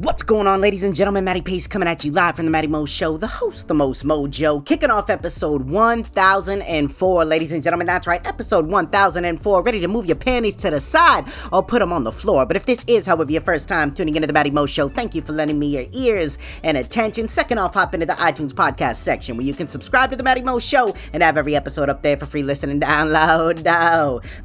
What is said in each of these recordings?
What's going on, ladies and gentlemen? Matty Pace coming at you live from the Matty Mo Show, the host, the most mojo, kicking off episode 1004. Ladies and gentlemen, that's right, episode 1004. Ready to move your panties to the side or put them on the floor. But if this is, however, your first time tuning into the Matty Mo Show, thank you for lending me your ears and attention. Second off, hop into the iTunes podcast section where you can subscribe to the Matty Mo Show and have every episode up there for free listening download.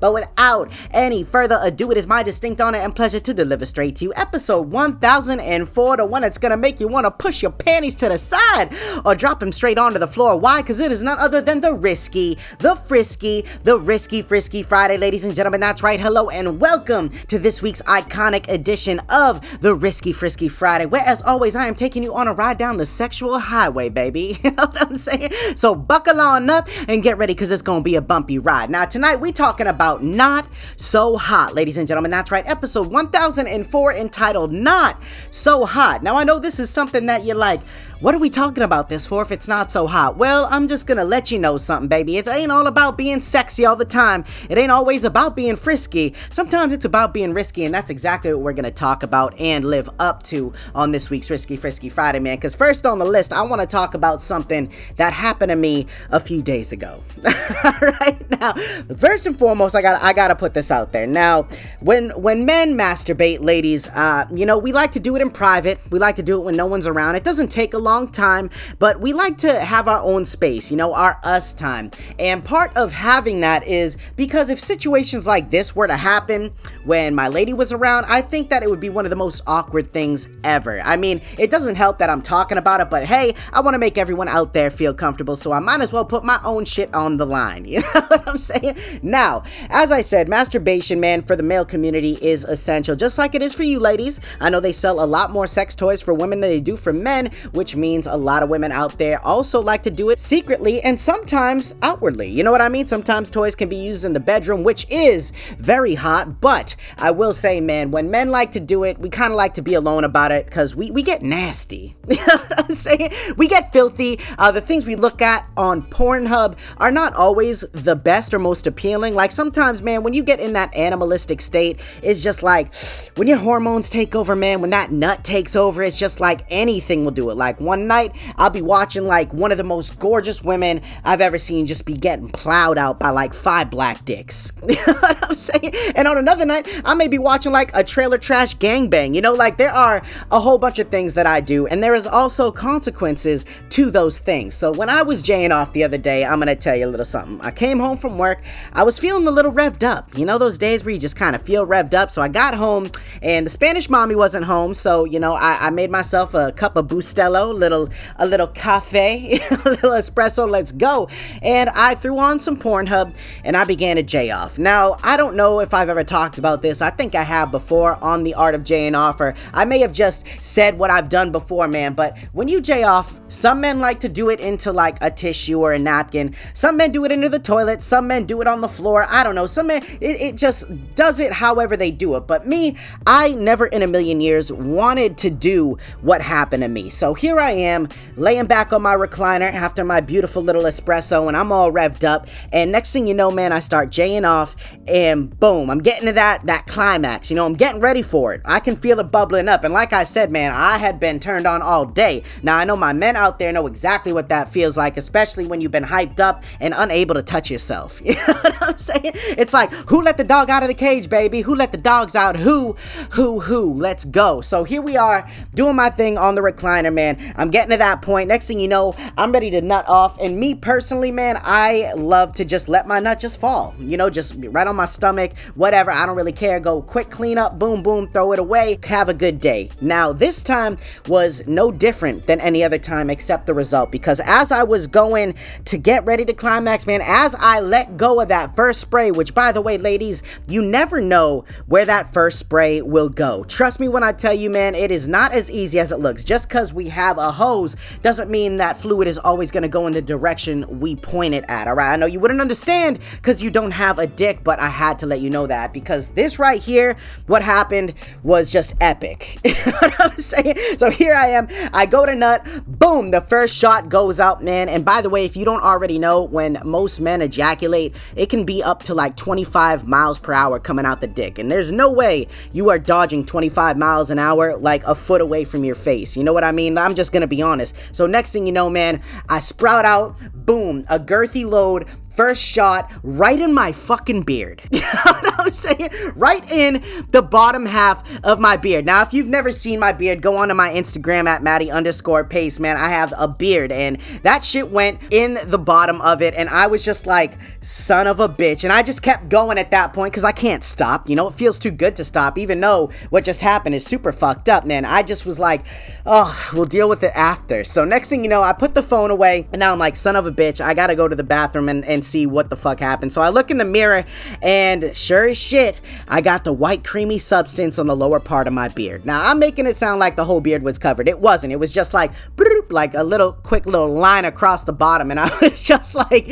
But without any further ado, it is my distinct honor and pleasure to deliver straight to you episode 1004 and for the one that's gonna make you wanna push your panties to the side or drop them straight onto the floor. Why? Because it is none other than the risky, the frisky, the risky frisky Friday, ladies and gentlemen. That's right. Hello and welcome to this week's iconic edition of the Risky Frisky Friday, where as always I am taking you on a ride down the sexual highway, baby. you know what I'm saying? So buckle on up and get ready because it's gonna be a bumpy ride. Now tonight we talking about not so hot, ladies and gentlemen. That's right. Episode 1004 entitled Not so hot. Now, I know this is something that you're like, what are we talking about this for if it's not so hot? Well, I'm just gonna let you know something, baby. It ain't all about being sexy all the time. It ain't always about being frisky. Sometimes it's about being risky, and that's exactly what we're gonna talk about and live up to on this week's Risky Frisky Friday, man. Because first on the list, I wanna talk about something that happened to me a few days ago. right now, first and foremost, I gotta, I gotta put this out there. Now, when when men masturbate, ladies, uh, you know, we like to do it in private. We like to do it when no one's around. It doesn't take a long time, but we like to have our own space, you know, our us time. And part of having that is because if situations like this were to happen when my lady was around, I think that it would be one of the most awkward things ever. I mean, it doesn't help that I'm talking about it, but hey, I want to make everyone out there feel comfortable, so I might as well put my own shit on the line. You know what I'm saying? Now, as I said, masturbation, man, for the male community is essential, just like it is for you ladies. I know they sell a lot more sex toys for women than they do for men, which means a lot of women out there also like to do it secretly and sometimes outwardly. You know what I mean? Sometimes toys can be used in the bedroom, which is very hot, but I will say, man, when men like to do it, we kind of like to be alone about it because we, we get nasty. you know I'm saying? We get filthy. Uh, the things we look at on Pornhub are not always the best or most appealing. Like sometimes, man, when you get in that animalistic state, it's just like when your hormones take over, man, when that nut takes over, it's just like anything will do it. Like one night, I'll be watching like one of the most gorgeous women I've ever seen just be getting plowed out by like five black dicks. you know what I'm saying? And on another night, I may be watching like a trailer trash gangbang. You know, like there are a whole bunch of things that I do, and there is also consequences to those things. So when I was jaying off the other day, I'm gonna tell you a little something. I came home from work, I was feeling a little revved up. You know, those days where you just kind of feel revved up. So I got home, and the Spanish mommy wasn't home, so you know, I, I made myself a cup of Bustelo little a little cafe, a little espresso. Let's go. And I threw on some Pornhub and I began to jay off. Now I don't know if I've ever talked about this. I think I have before on the art of jaying and offer. I may have just said what I've done before, man. But when you jay off, some men like to do it into like a tissue or a napkin. Some men do it into the toilet. Some men do it on the floor. I don't know. Some men it, it just does it however they do it. But me, I never in a million years wanted to do what happened to me. So here I am, laying back on my recliner after my beautiful little espresso, and I'm all revved up. And next thing you know, man, I start jaying off, and boom, I'm getting to that that climax. You know, I'm getting ready for it. I can feel it bubbling up. And like I said, man, I had been turned on all day. Now I know my men out there know exactly what that feels like, especially when you've been hyped up and unable to touch yourself. You know what I'm saying? It's like, who let the dog out of the cage, baby? Who let the dogs out? Who, who, who? Let's go. So here we are doing my thing on the recliner, man. I'm getting to that point. Next thing you know, I'm ready to nut off. And me personally, man, I love to just let my nut just fall. You know, just right on my stomach, whatever. I don't really care. Go quick clean up, boom, boom, throw it away. Have a good day. Now, this time was no different than any other time except the result because as I was going to get ready to climax, man, as I let go of that first spray, which by the way, ladies, you never know where that first spray will go. Trust me when I tell you, man, it is not as easy as it looks. Just because we have a hose doesn't mean that fluid is always going to go in the direction we point it at, alright? I know you wouldn't understand because you don't have a dick, but I had to let you know that because this right here, what happened was just epic. you know what I'm saying? So here I am, I go to nut, boom, the first shot goes out, man. And by the way, if you don't already know, when most men ejaculate, it can be up to like 25 miles per hour coming out the dick. And there's no way you are dodging 25 miles an hour like a foot away from your face. You know what I mean? I'm just gonna be honest. So next thing you know, man, I sprout out, boom, a girthy load first shot right in my fucking beard. you know what I'm saying? Right in the bottom half of my beard. Now, if you've never seen my beard, go onto my Instagram at Matty underscore pace, man. I have a beard and that shit went in the bottom of it. And I was just like, son of a bitch. And I just kept going at that point because I can't stop. You know, it feels too good to stop, even though what just happened is super fucked up, man. I just was like, oh, we'll deal with it after. So next thing you know, I put the phone away and now I'm like, son of a bitch, I gotta go to the bathroom and, and see what the fuck happened. So I look in the mirror and sure as shit, I got the white creamy substance on the lower part of my beard. Now I'm making it sound like the whole beard was covered. It wasn't. It was just like like a little quick little line across the bottom and I was just like,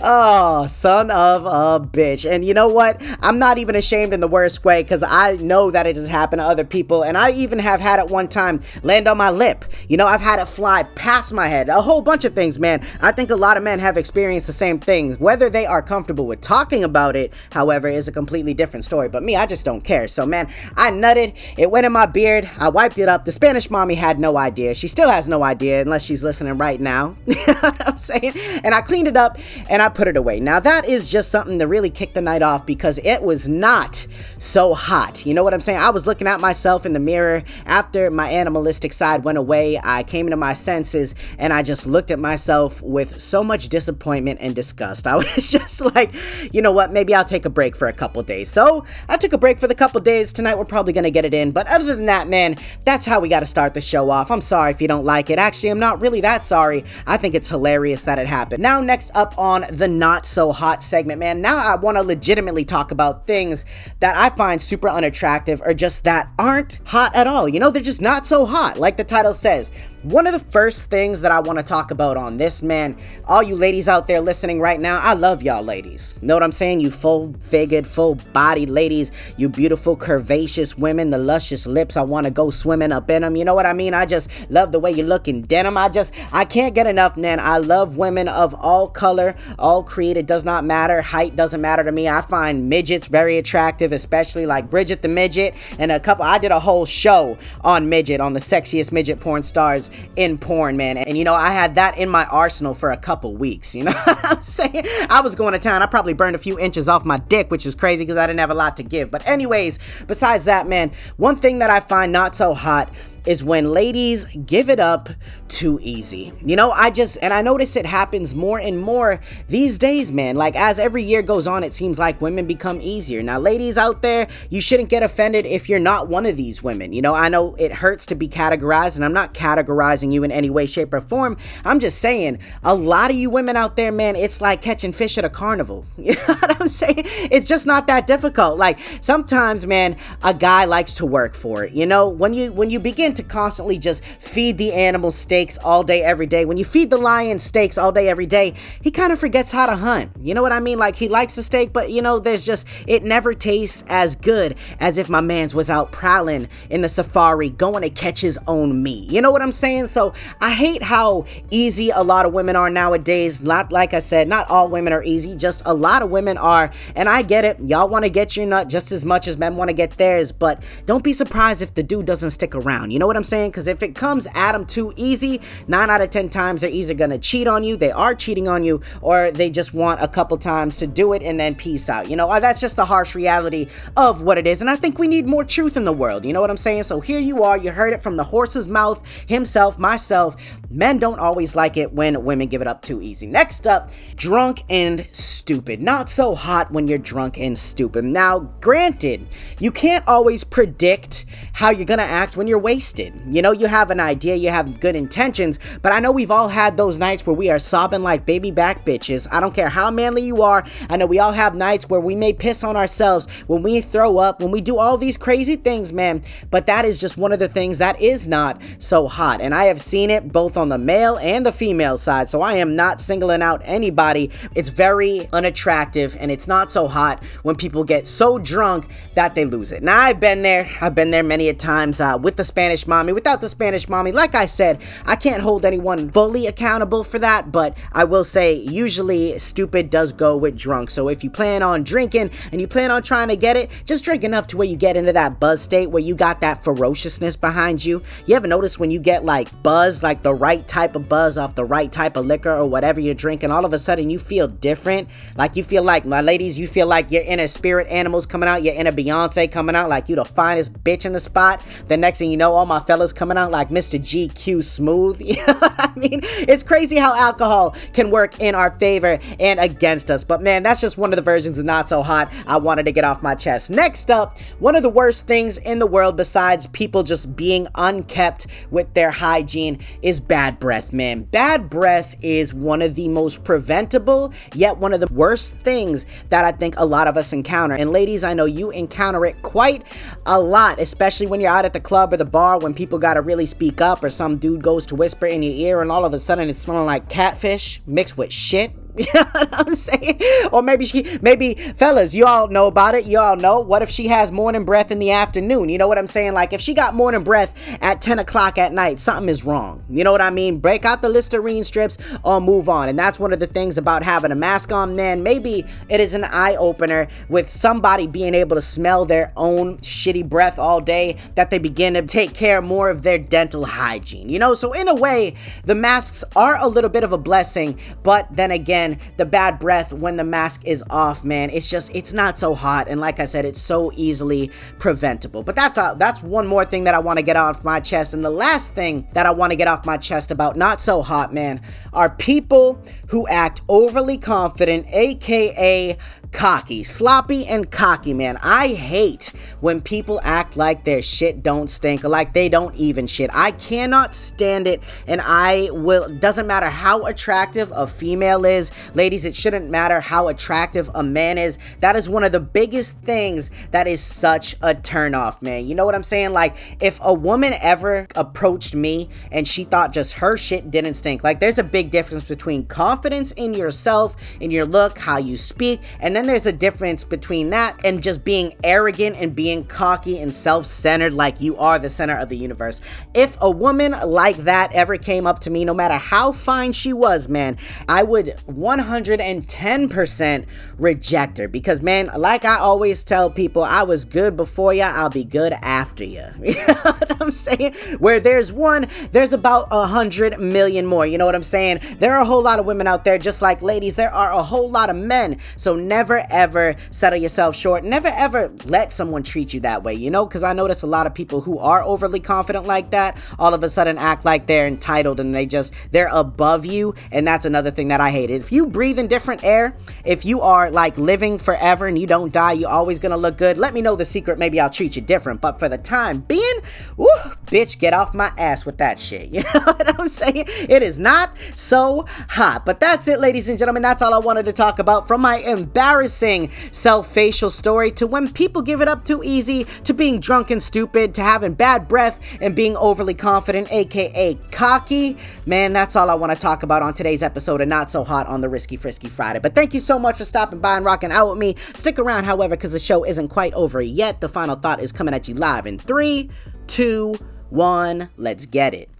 "Oh, son of a bitch." And you know what? I'm not even ashamed in the worst way cuz I know that it has happened to other people and I even have had it one time land on my lip. You know, I've had it fly past my head. A whole bunch of things, man. I think a lot of men have experienced the same things. Whether they are comfortable with talking about it, however, is a completely different story. But me, I just don't care. So, man, I nutted. It went in my beard. I wiped it up. The Spanish mommy had no idea. She still has no idea unless she's listening right now. I'm saying? And I cleaned it up and I put it away. Now, that is just something to really kick the night off because it was not so hot. You know what I'm saying? I was looking at myself in the mirror after my animalistic side went away. I came into my senses and I just looked at myself with so much disappointment and disgust. I was just like, you know what, maybe I'll take a break for a couple days. So I took a break for the couple days. Tonight we're probably gonna get it in. But other than that, man, that's how we gotta start the show off. I'm sorry if you don't like it. Actually, I'm not really that sorry. I think it's hilarious that it happened. Now, next up on the not so hot segment, man, now I wanna legitimately talk about things that I find super unattractive or just that aren't hot at all. You know, they're just not so hot. Like the title says, one of the first things that I want to talk about on this, man, all you ladies out there listening right now, I love y'all ladies. Know what I'm saying? You full figured, full bodied ladies, you beautiful, curvaceous women, the luscious lips, I want to go swimming up in them. You know what I mean? I just love the way you look in denim. I just, I can't get enough, man. I love women of all color, all creed. It does not matter. Height doesn't matter to me. I find midgets very attractive, especially like Bridget the Midget and a couple, I did a whole show on midget, on the sexiest midget porn stars in porn, man. And you know, I had that in my arsenal for a couple weeks. You know I'm saying? I was going to town. I probably burned a few inches off my dick, which is crazy because I didn't have a lot to give. But, anyways, besides that, man, one thing that I find not so hot is when ladies give it up too easy. You know, I just, and I notice it happens more and more these days, man. Like, as every year goes on, it seems like women become easier. Now, ladies out there, you shouldn't get offended if you're not one of these women. You know, I know it hurts to be categorized, and I'm not categorizing you in any way, shape, or form. I'm just saying, a lot of you women out there, man, it's like catching fish at a carnival. You know what I'm saying? It's just not that difficult. Like, sometimes, man, a guy likes to work for it. You know, when you, when you begin to constantly just feed the animal steaks all day, every day. When you feed the lion steaks all day, every day, he kind of forgets how to hunt. You know what I mean? Like he likes the steak, but you know, there's just, it never tastes as good as if my man's was out prowling in the safari going to catch his own meat. You know what I'm saying? So I hate how easy a lot of women are nowadays. Not like I said, not all women are easy, just a lot of women are. And I get it. Y'all want to get your nut just as much as men want to get theirs, but don't be surprised if the dude doesn't stick around. You know what I'm saying? Because if it comes at them too easy, nine out of 10 times they're either going to cheat on you, they are cheating on you, or they just want a couple times to do it and then peace out. You know, uh, that's just the harsh reality of what it is. And I think we need more truth in the world. You know what I'm saying? So here you are. You heard it from the horse's mouth himself, myself. men don't always like it when women give it up too easy. Next up, drunk and stupid. Not so hot when you're drunk and stupid. Now, granted, you can't always predict how you're gonna act when you're wasted. You know, you have an idea, you have good intentions, but I know we've all had those nights where we are sobbing like baby back bitches. I don't care how manly you are. I know we all have nights where we may piss on ourselves, when we throw up, when we do all these crazy things, man. But that is just one of the things that is not so hot. And I have seen it both on the male and the female side. So I am not singling out anybody. It's very unattractive and it's not so hot when people get so drunk that they lose it. Now I've been there. I've been there many a times uh, with the Spanish mommy, without the Spanish mommy. Like I said, I can't hold anyone fully accountable for that, but I will say usually stupid does go with drunk. So if you plan on drinking and you plan on trying to get it, just drink enough to where you get into that buzz state where you got that ferociousness behind you. You ever notice when you get like buzz, like the right type of buzz off the right type of liquor or whatever you're drinking, all of a sudden you feel different. Like you feel like, my ladies, you feel like your inner spirit animals coming out, your inner Beyonce coming out, like you the finest bitch in the spot. The next thing you know, all my fellas coming out like Mr. GQ Smooth. You know what I mean? It's crazy how alcohol can work in our favor and against us. But man, that's just one of the versions of Not So Hot I wanted to get off my chest. Next up, one of the worst things in the world besides people just being unkept with their hygiene is bad breath, man. Bad breath is one of the most preventable, yet one of the worst things that I think a lot of us encounter. And ladies, I know you encounter it quite a lot, especially when you're out at the club or the bar when people gotta really speak up or some dude goes to whisper in your ear and all of a sudden it's smelling like catfish mixed with shit You know what I'm saying? Or maybe she, maybe fellas, you all know about it. You all know. What if she has morning breath in the afternoon? You know what I'm saying? Like if she got morning breath at 10 o'clock at night, something is wrong. You know what I mean? Break out the Listerine strips or move on. And that's one of the things about having a mask on, man. Maybe it is an eye opener with somebody being able to smell their own shitty breath all day that they begin to take care more of their dental hygiene. You know, so in a way, the masks are a little bit of a blessing, but then again, again, the bad breath when the mask is off, man. It's just it's not so hot, and like I said, it's so easily preventable. But that's a, that's one more thing that I want to get off my chest, and the last thing that I want to get off my chest about not so hot, man, are people who act overly confident, aka cocky, sloppy and cocky, man. I hate when people act like their shit don't stink like they don't even shit. I cannot stand it and I will doesn't matter how attractive a female is. Ladies, it shouldn't matter how attractive a man is. That is one of the biggest things that is such a turnoff, man. You know what I'm saying? Like if a woman ever approached me and she thought just her shit didn't stink. Like there's a big difference between confidence in yourself, in your look, how you speak, and then then there's a difference between that and just being arrogant and being cocky and self centered like you are the center of the universe. If a woman like that ever came up to me, no matter how fine she was, man, I would 110% reject her because, man, like I always tell people, I was good before ya, I'll be good after ya. You know what I'm saying? Where there's one, there's about a hundred million more. You know what I'm saying? There are a whole lot of women out there, just like ladies, there are a whole lot of men. So never never ever settle yourself short. Never ever let someone treat you that way, you know? Because I notice a lot of people who are overly confident like that all of a sudden act like they're entitled and they just, they're above you. And that's another thing that I hate. If you breathe in different air, if you are like living forever and you don't die, you're always gonna look good. Let me know the secret. Maybe I'll treat you different. But for the time being, woo, bitch, get off my ass with that shit. You know what I'm saying? It is not so hot. But that's it, ladies and gentlemen. That's all I wanted to talk about from my embarrassing embarrassing self facial story to when people give it up too easy to being drunk and stupid to having bad breath and being overly confident, aka cocky. Man, that's all I want to talk about on today's episode of Not So Hot on the Risky Frisky Friday. But thank you so much for stopping by and rocking out with me. Stick around, however, because the show isn't quite over yet. The final thought is coming at you live in three, two, one. Let's get it.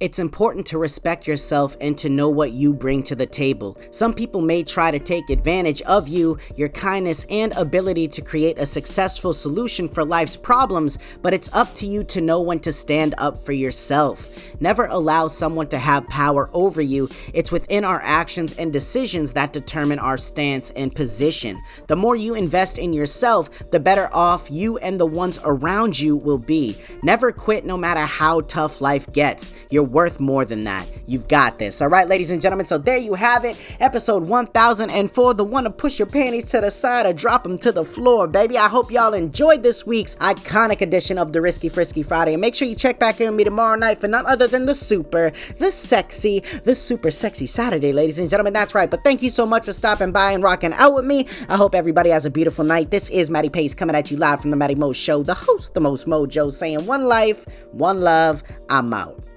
It's important to respect yourself and to know what you bring to the table. Some people may try to take advantage of you, your kindness, and ability to create a successful solution for life's problems, but it's up to you to know when to stand up for yourself. Never allow someone to have power over you. It's within our actions and decisions that determine our stance and position. The more you invest in yourself, the better off you and the ones around you will be. Never quit no matter how tough life gets. Your worth more than that. You've got this. All right, ladies and gentlemen. So there you have it. Episode 1004. The one to push your panties to the side or drop them to the floor, baby. I hope y'all enjoyed this week's iconic edition of the Risky Frisky Friday. And make sure you check back in with me tomorrow night for none other than the super, the sexy, the super sexy Saturday, ladies and gentlemen. That's right. But thank you so much for stopping by and rocking out with me. I hope everybody has a beautiful night. This is Matty Pace coming at you live from the Matty Mo Show, the host, the most mojo, saying one life, one love. I'm out.